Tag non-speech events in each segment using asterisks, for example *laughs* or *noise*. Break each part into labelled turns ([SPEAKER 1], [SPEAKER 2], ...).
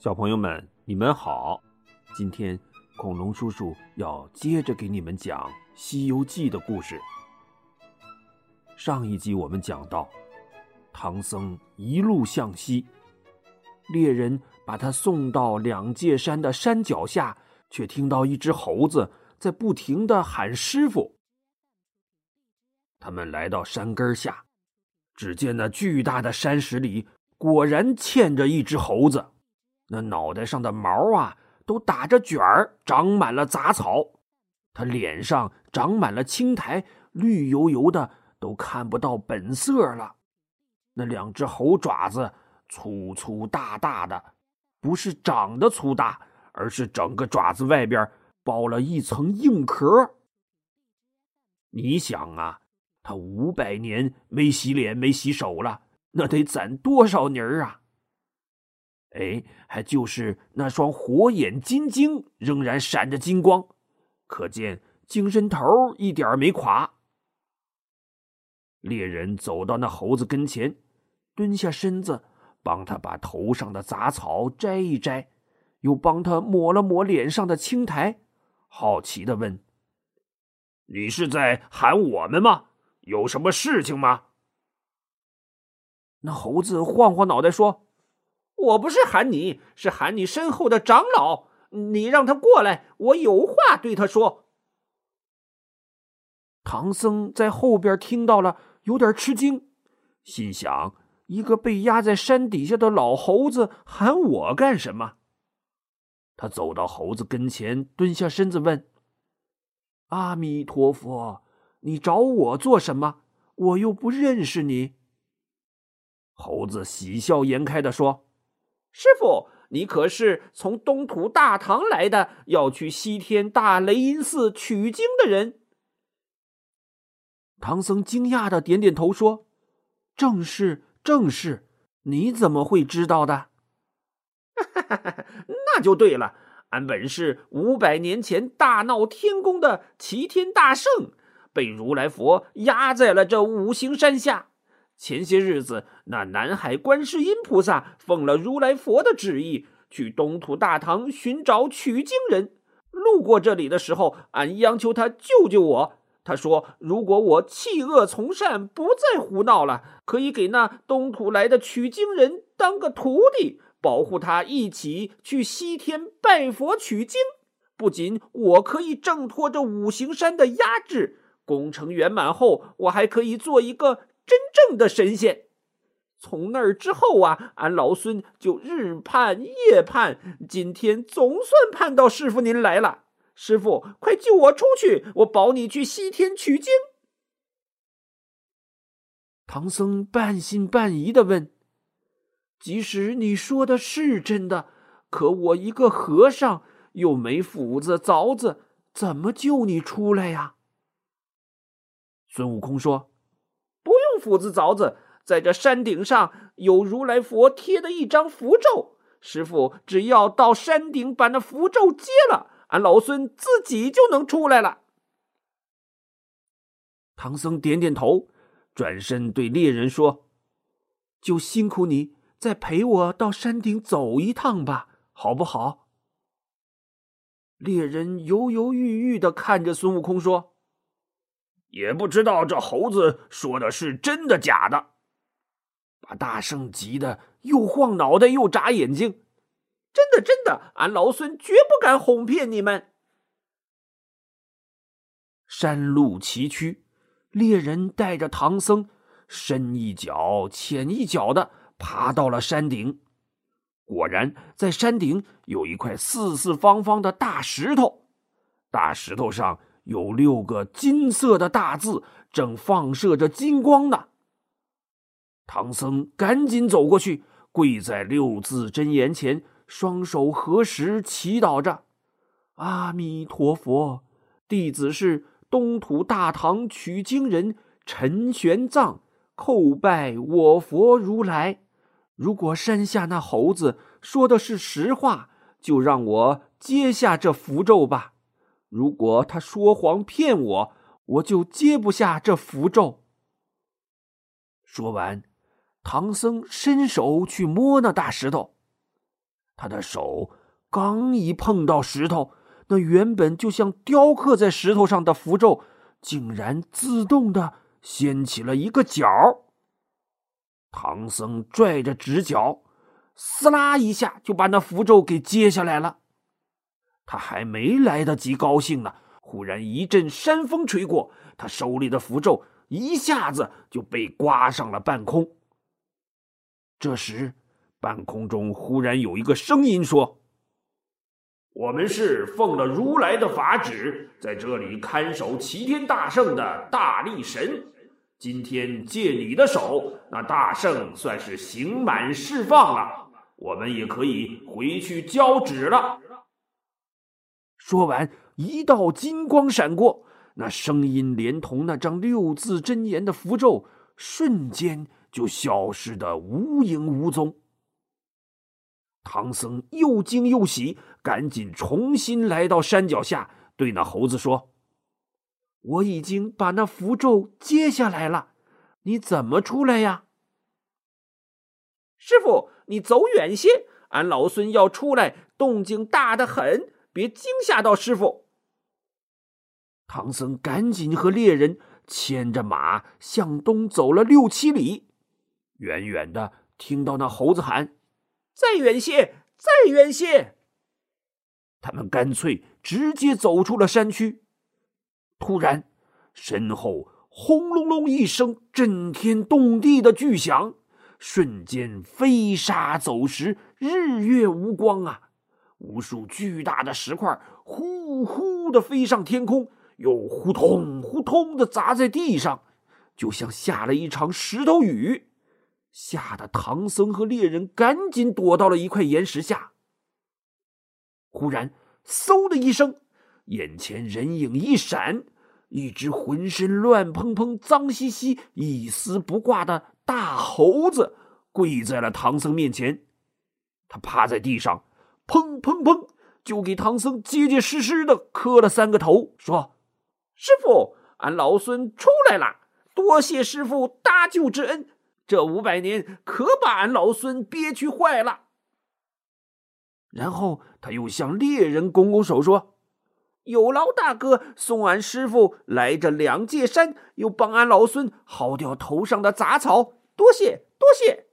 [SPEAKER 1] 小朋友们，你们好！今天恐龙叔叔要接着给你们讲《西游记》的故事。上一集我们讲到，唐僧一路向西，猎人把他送到两界山的山脚下，却听到一只猴子在不停的喊师傅。他们来到山根下，只见那巨大的山石里果然嵌着一只猴子。那脑袋上的毛啊，都打着卷儿，长满了杂草；他脸上长满了青苔，绿油油的，都看不到本色了。那两只猴爪子粗粗大大的，不是长得粗大，而是整个爪子外边包了一层硬壳。你想啊，他五百年没洗脸、没洗手了，那得攒多少泥儿啊！哎，还就是那双火眼金睛仍然闪着金光，可见精神头一点没垮。猎人走到那猴子跟前，蹲下身子，帮他把头上的杂草摘一摘，又帮他抹了抹脸上的青苔，好奇的问：“你是在喊我们吗？有什么事情吗？”那猴子晃晃脑袋说。
[SPEAKER 2] 我不是喊你，是喊你身后的长老。你让他过来，我有话对他说。
[SPEAKER 1] 唐僧在后边听到了，有点吃惊，心想：一个被压在山底下的老猴子喊我干什么？他走到猴子跟前，蹲下身子问：“阿弥陀佛，你找我做什么？我又不认识你。”猴子喜笑颜开的说。
[SPEAKER 2] 师傅，你可是从东土大唐来的，要去西天大雷音寺取经的人？
[SPEAKER 1] 唐僧惊讶的点点头说：“正是，正是。你怎么会知道的？” *laughs*
[SPEAKER 2] 那就对了。俺本是五百年前大闹天宫的齐天大圣，被如来佛压在了这五行山下。前些日子，那南海观世音菩萨奉了如来佛的旨意，去东土大唐寻找取经人。路过这里的时候，俺央求他救救我。他说：“如果我弃恶从善，不再胡闹了，可以给那东土来的取经人当个徒弟，保护他一起去西天拜佛取经。不仅我可以挣脱这五行山的压制，工程圆满后，我还可以做一个。”真正的神仙，从那儿之后啊，俺老孙就日盼夜盼，今天总算盼到师傅您来了。师傅，快救我出去，我保你去西天取经。
[SPEAKER 1] 唐僧半信半疑的问：“即使你说的是真的，可我一个和尚，又没斧子凿子，怎么救你出来呀？”
[SPEAKER 2] 孙悟空说。斧子凿子，在这山顶上有如来佛贴的一张符咒。师傅只要到山顶把那符咒揭了，俺老孙自己就能出来了。
[SPEAKER 1] 唐僧点点头，转身对猎人说：“就辛苦你再陪我到山顶走一趟吧，好不好？”猎人犹犹豫豫的看着孙悟空说。
[SPEAKER 3] 也不知道这猴子说的是真的假的，
[SPEAKER 1] 把大圣急得又晃脑袋又眨眼睛。
[SPEAKER 2] 真的，真的，俺老孙绝不敢哄骗你们。
[SPEAKER 1] 山路崎岖，猎人带着唐僧，深一脚浅一脚的爬到了山顶。果然，在山顶有一块四四方方的大石头，大石头上。有六个金色的大字，正放射着金光呢。唐僧赶紧走过去，跪在六字真言前，双手合十，祈祷着：“阿弥陀佛，弟子是东土大唐取经人陈玄奘，叩拜我佛如来。如果山下那猴子说的是实话，就让我接下这符咒吧。”如果他说谎骗我，我就接不下这符咒。说完，唐僧伸手去摸那大石头，他的手刚一碰到石头，那原本就像雕刻在石头上的符咒，竟然自动的掀起了一个角。唐僧拽着直角，撕拉一下就把那符咒给揭下来了。他还没来得及高兴呢，忽然一阵山风吹过，他手里的符咒一下子就被刮上了半空。这时，半空中忽然有一个声音说：“
[SPEAKER 3] 我们是奉了如来的法旨，在这里看守齐天大圣的大力神。今天借你的手，那大圣算是刑满释放了，我们也可以回去交旨了。”
[SPEAKER 1] 说完，一道金光闪过，那声音连同那张六字真言的符咒，瞬间就消失的无影无踪。唐僧又惊又喜，赶紧重新来到山脚下，对那猴子说：“我已经把那符咒揭下来了，你怎么出来呀？”
[SPEAKER 2] 师傅，你走远些，俺老孙要出来，动静大得很。别惊吓到师傅！
[SPEAKER 1] 唐僧赶紧和猎人牵着马向东走了六七里，远远的听到那猴子喊：“
[SPEAKER 2] 再远些，再远些！”
[SPEAKER 1] 他们干脆直接走出了山区。突然，身后轰隆隆一声震天动地的巨响，瞬间飞沙走石，日月无光啊！无数巨大的石块呼呼的飞上天空，又呼通呼通的砸在地上，就像下了一场石头雨，吓得唐僧和猎人赶紧躲到了一块岩石下。忽然，嗖的一声，眼前人影一闪，一只浑身乱蓬蓬、脏兮兮、一丝不挂的大猴子跪在了唐僧面前，他趴在地上。砰砰砰！就给唐僧结结实实的磕了三个头，说：“
[SPEAKER 2] 师傅，俺老孙出来了，多谢师傅搭救之恩。这五百年可把俺老孙憋屈坏了。”
[SPEAKER 1] 然后他又向猎人拱拱手，说：“
[SPEAKER 2] 有劳大哥送俺师傅来这两界山，又帮俺老孙薅掉头上的杂草，多谢多谢。”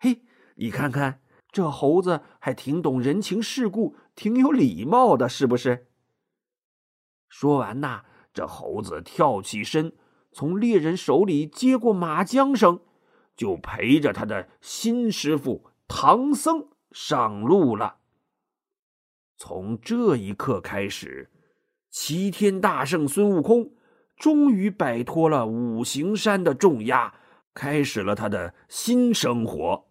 [SPEAKER 1] 嘿，你看看。这猴子还挺懂人情世故，挺有礼貌的，是不是？说完呐，这猴子跳起身，从猎人手里接过马缰绳，就陪着他的新师傅唐僧上路了。从这一刻开始，齐天大圣孙悟空终于摆脱了五行山的重压，开始了他的新生活。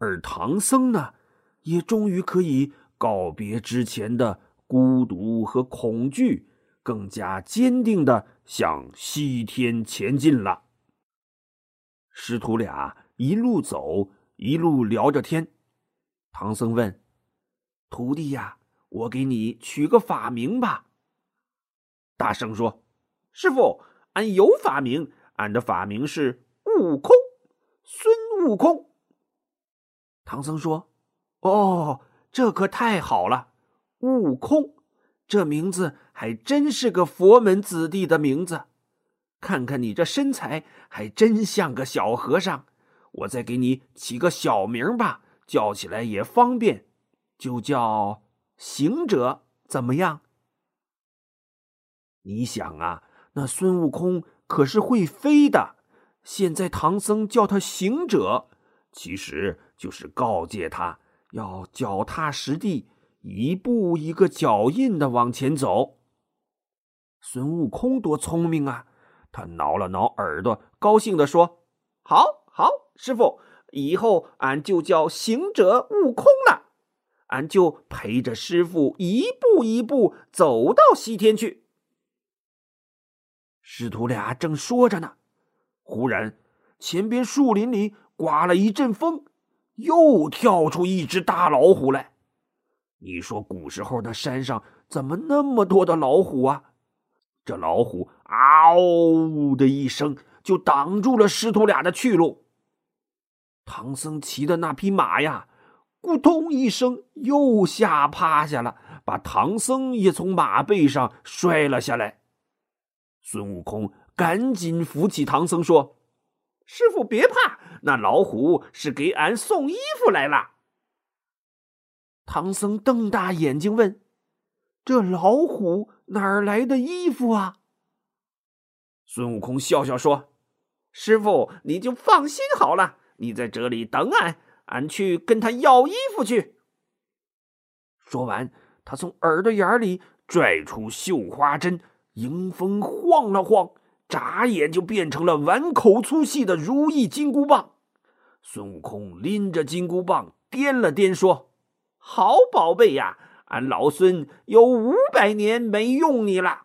[SPEAKER 1] 而唐僧呢，也终于可以告别之前的孤独和恐惧，更加坚定的向西天前进了。师徒俩一路走，一路聊着天。唐僧问：“徒弟呀，我给你取个法名吧。”
[SPEAKER 2] 大圣说：“师傅，俺有法名，俺的法名是悟空，孙悟空。”
[SPEAKER 1] 唐僧说：“哦，这可太好了！悟空，这名字还真是个佛门子弟的名字。看看你这身材，还真像个小和尚。我再给你起个小名吧，叫起来也方便，就叫行者，怎么样？你想啊，那孙悟空可是会飞的，现在唐僧叫他行者。”其实就是告诫他要脚踏实地，一步一个脚印的往前走。孙悟空多聪明啊！他挠了挠耳朵，高兴地说：“
[SPEAKER 2] 好好，师傅，以后俺就叫行者悟空了，俺就陪着师傅一步一步走到西天去。”
[SPEAKER 1] 师徒俩正说着呢，忽然前边树林里。刮了一阵风，又跳出一只大老虎来。你说古时候的山上怎么那么多的老虎啊？这老虎嗷的一声就挡住了师徒俩的去路。唐僧骑的那匹马呀，咕咚一声，又吓趴下了，把唐僧也从马背上摔了下来。孙悟空赶紧扶起唐僧，说：“
[SPEAKER 2] 师傅别怕，那老虎是给俺送衣服来了。”
[SPEAKER 1] 唐僧瞪大眼睛问：“这老虎哪儿来的衣服啊？”
[SPEAKER 2] 孙悟空笑笑说：“师傅，你就放心好了，你在这里等俺。”俺去跟他要衣服去。
[SPEAKER 1] 说完，他从耳朵眼里拽出绣花针，迎风晃了晃，眨眼就变成了碗口粗细的如意金箍棒。孙悟空拎着金箍棒掂了掂，说：“
[SPEAKER 2] 好宝贝呀，俺老孙有五百年没用你了。”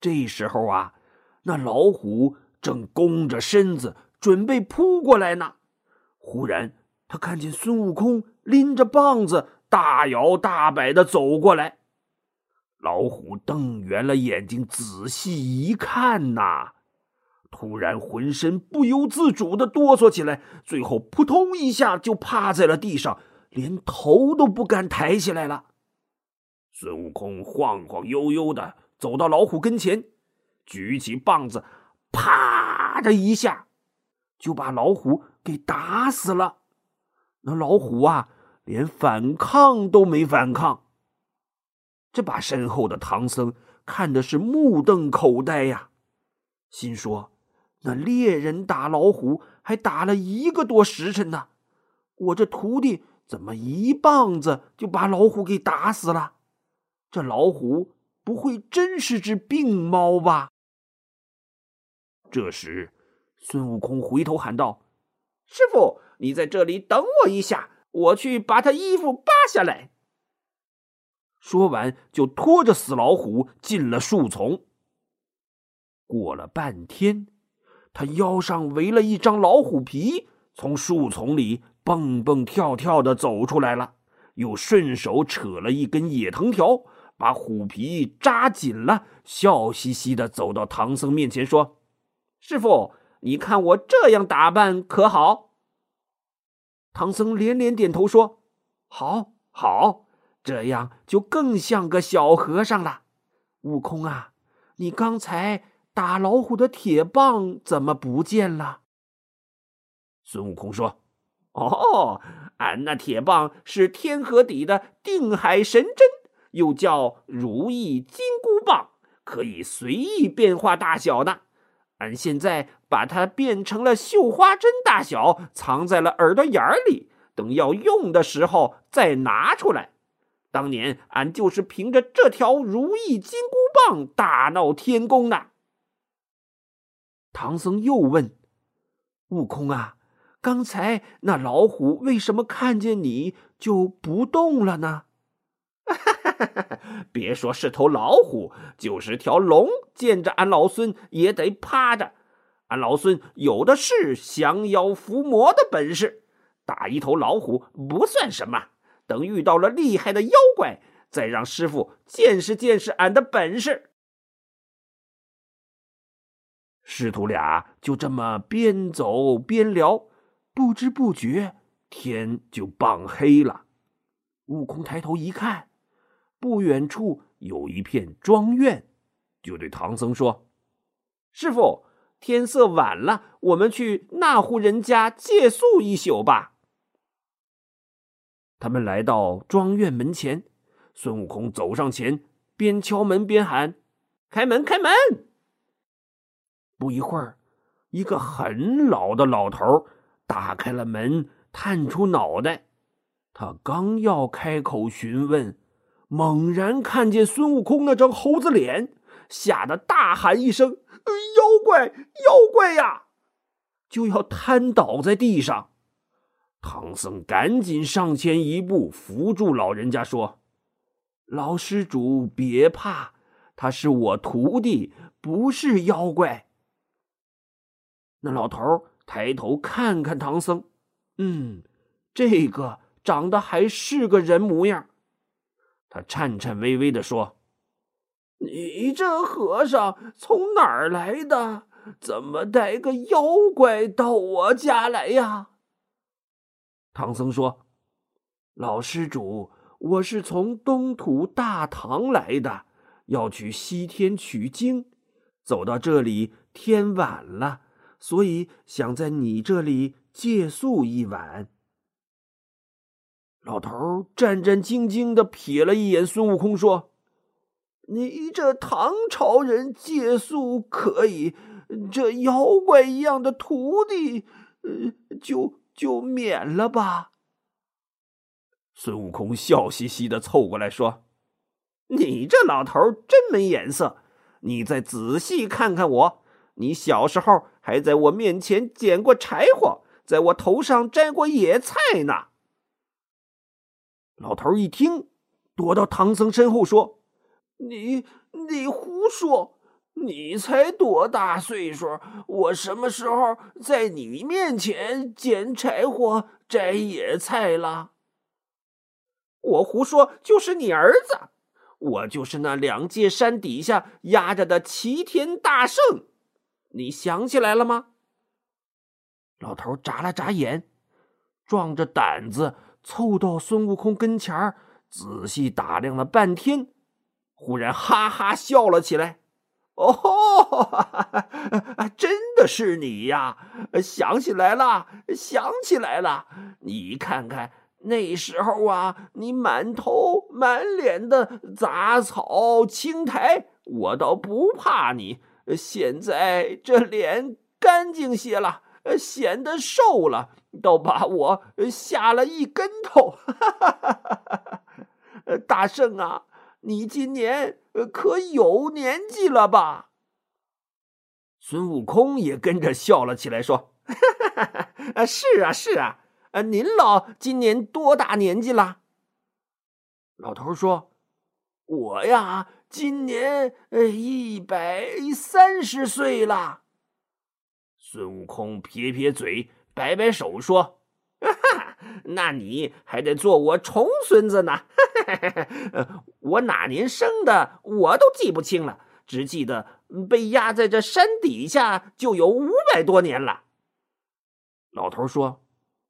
[SPEAKER 1] 这时候啊，那老虎正弓着身子准备扑过来呢。忽然，他看见孙悟空拎着棒子，大摇大摆的走过来。老虎瞪圆了眼睛，仔细一看呐，突然浑身不由自主的哆嗦起来，最后扑通一下就趴在了地上，连头都不敢抬起来了。孙悟空晃晃悠悠的走到老虎跟前，举起棒子，啪的一下。就把老虎给打死了。那老虎啊，连反抗都没反抗。这把身后的唐僧看的是目瞪口呆呀，心说：那猎人打老虎还打了一个多时辰呢，我这徒弟怎么一棒子就把老虎给打死了？这老虎不会真是只病猫吧？这时。孙悟空回头喊道：“
[SPEAKER 2] 师傅，你在这里等我一下，我去把他衣服扒下来。”
[SPEAKER 1] 说完，就拖着死老虎进了树丛。过了半天，他腰上围了一张老虎皮，从树丛里蹦蹦跳跳的走出来了，又顺手扯了一根野藤条，把虎皮扎紧了，笑嘻嘻的走到唐僧面前说：“
[SPEAKER 2] 师傅。”你看我这样打扮可好？
[SPEAKER 1] 唐僧连连点头说：“好，好，这样就更像个小和尚了。”悟空啊，你刚才打老虎的铁棒怎么不见了？
[SPEAKER 2] 孙悟空说：“哦，俺那铁棒是天河底的定海神针，又叫如意金箍棒，可以随意变化大小的。”俺现在把它变成了绣花针大小，藏在了耳朵眼里，等要用的时候再拿出来。当年俺就是凭着这条如意金箍棒大闹天宫的。
[SPEAKER 1] 唐僧又问：“悟空啊，刚才那老虎为什么看见你就不动了呢？” *laughs*
[SPEAKER 2] 别说是头老虎，就是条龙，见着俺老孙也得趴着。俺老孙有的是降妖伏魔的本事，打一头老虎不算什么。等遇到了厉害的妖怪，再让师傅见识见识俺的本事。
[SPEAKER 1] 师徒俩就这么边走边聊，不知不觉天就傍黑了。悟空抬头一看。不远处有一片庄院，就对唐僧说：“
[SPEAKER 2] 师傅，天色晚了，我们去那户人家借宿一宿吧。”
[SPEAKER 1] 他们来到庄院门前，孙悟空走上前，边敲门边喊：“
[SPEAKER 2] 开门，开门！”
[SPEAKER 1] 不一会儿，一个很老的老头打开了门，探出脑袋。他刚要开口询问。猛然看见孙悟空那张猴子脸，吓得大喊一声：“妖怪，妖怪呀！”就要瘫倒在地上。唐僧赶紧上前一步，扶住老人家，说：“老施主别怕，他是我徒弟，不是妖怪。”那老头抬头看看唐僧，嗯，这个长得还是个人模样。他颤颤巍巍的说：“你这和尚从哪儿来的？怎么带个妖怪到我家来呀？”唐僧说：“老施主，我是从东土大唐来的，要去西天取经，走到这里天晚了，所以想在你这里借宿一晚。”老头战战兢兢的瞥了一眼孙悟空，说：“你这唐朝人借宿可以，这妖怪一样的徒弟，呃，就就免了吧。”孙悟空笑嘻嘻的凑过来说：“你这老头真没眼色！你再仔细看看我，你小时候还在我面前捡过柴火，在我头上摘过野菜呢。”老头一听，躲到唐僧身后说：“你你胡说！你才多大岁数？我什么时候在你面前捡柴火、摘野菜了？我胡说，就是你儿子，我就是那两界山底下压着的齐天大圣，你想起来了吗？”老头眨了眨眼，壮着胆子。凑到孙悟空跟前儿，仔细打量了半天，忽然哈哈笑了起来。哦，哈 *laughs* 哈真的是你呀！想起来了，想起来了。你看看那时候啊，你满头满脸的杂草青苔，我倒不怕你。现在这脸干净些了，显得瘦了。倒把我吓了一跟头！*laughs* 大圣啊，你今年可有年纪了吧？孙悟空也跟着笑了起来，说：“ *laughs* 是啊，是啊，您老今年多大年纪了？”老头说：“我呀，今年一百三十岁了。”孙悟空撇撇嘴。摆摆手说：“ *laughs* 哈哈那你还得做我重孙子呢。*laughs* 我哪年生的，我都记不清了，只记得被压在这山底下就有五百多年了。”老头说：“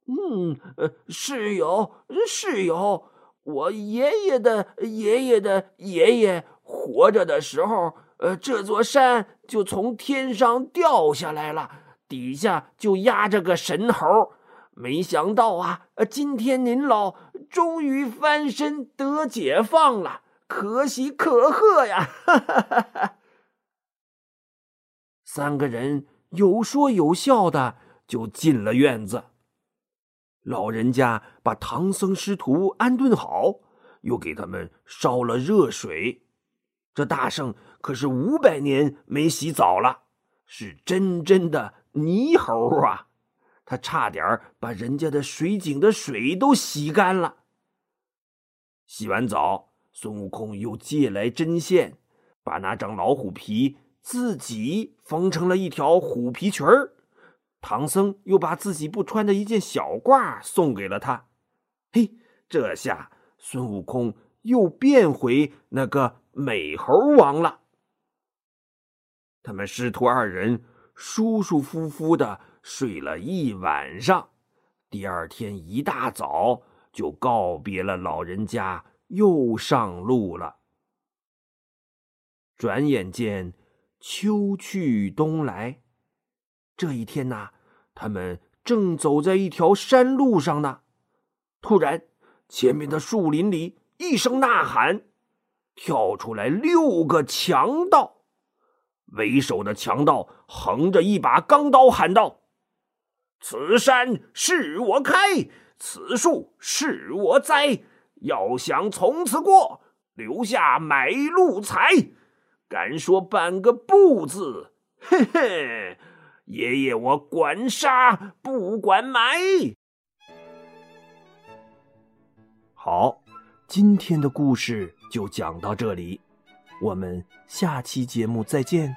[SPEAKER 1] 嗯，是有，是有。我爷爷的爷爷的爷爷活着的时候，呃，这座山就从天上掉下来了。”底下就压着个神猴，没想到啊，今天您老终于翻身得解放了，可喜可贺呀！哈哈哈哈三个人有说有笑的就进了院子。老人家把唐僧师徒安顿好，又给他们烧了热水。这大圣可是五百年没洗澡了，是真真的。泥猴啊，他差点把人家的水井的水都洗干了。洗完澡，孙悟空又借来针线，把那张老虎皮自己缝成了一条虎皮裙儿。唐僧又把自己不穿的一件小褂送给了他。嘿，这下孙悟空又变回那个美猴王了。他们师徒二人。舒舒服服的睡了一晚上，第二天一大早就告别了老人家，又上路了。转眼间，秋去冬来。这一天呐，他们正走在一条山路上呢，突然，前面的树林里一声呐喊，跳出来六个强盗。为首的强盗横着一把钢刀，喊道：“此山是我开，此树是我栽。要想从此过，留下买路财。敢说半个不字，嘿嘿，爷爷我管杀不管埋。”好，今天的故事就讲到这里。我们下期节目再见。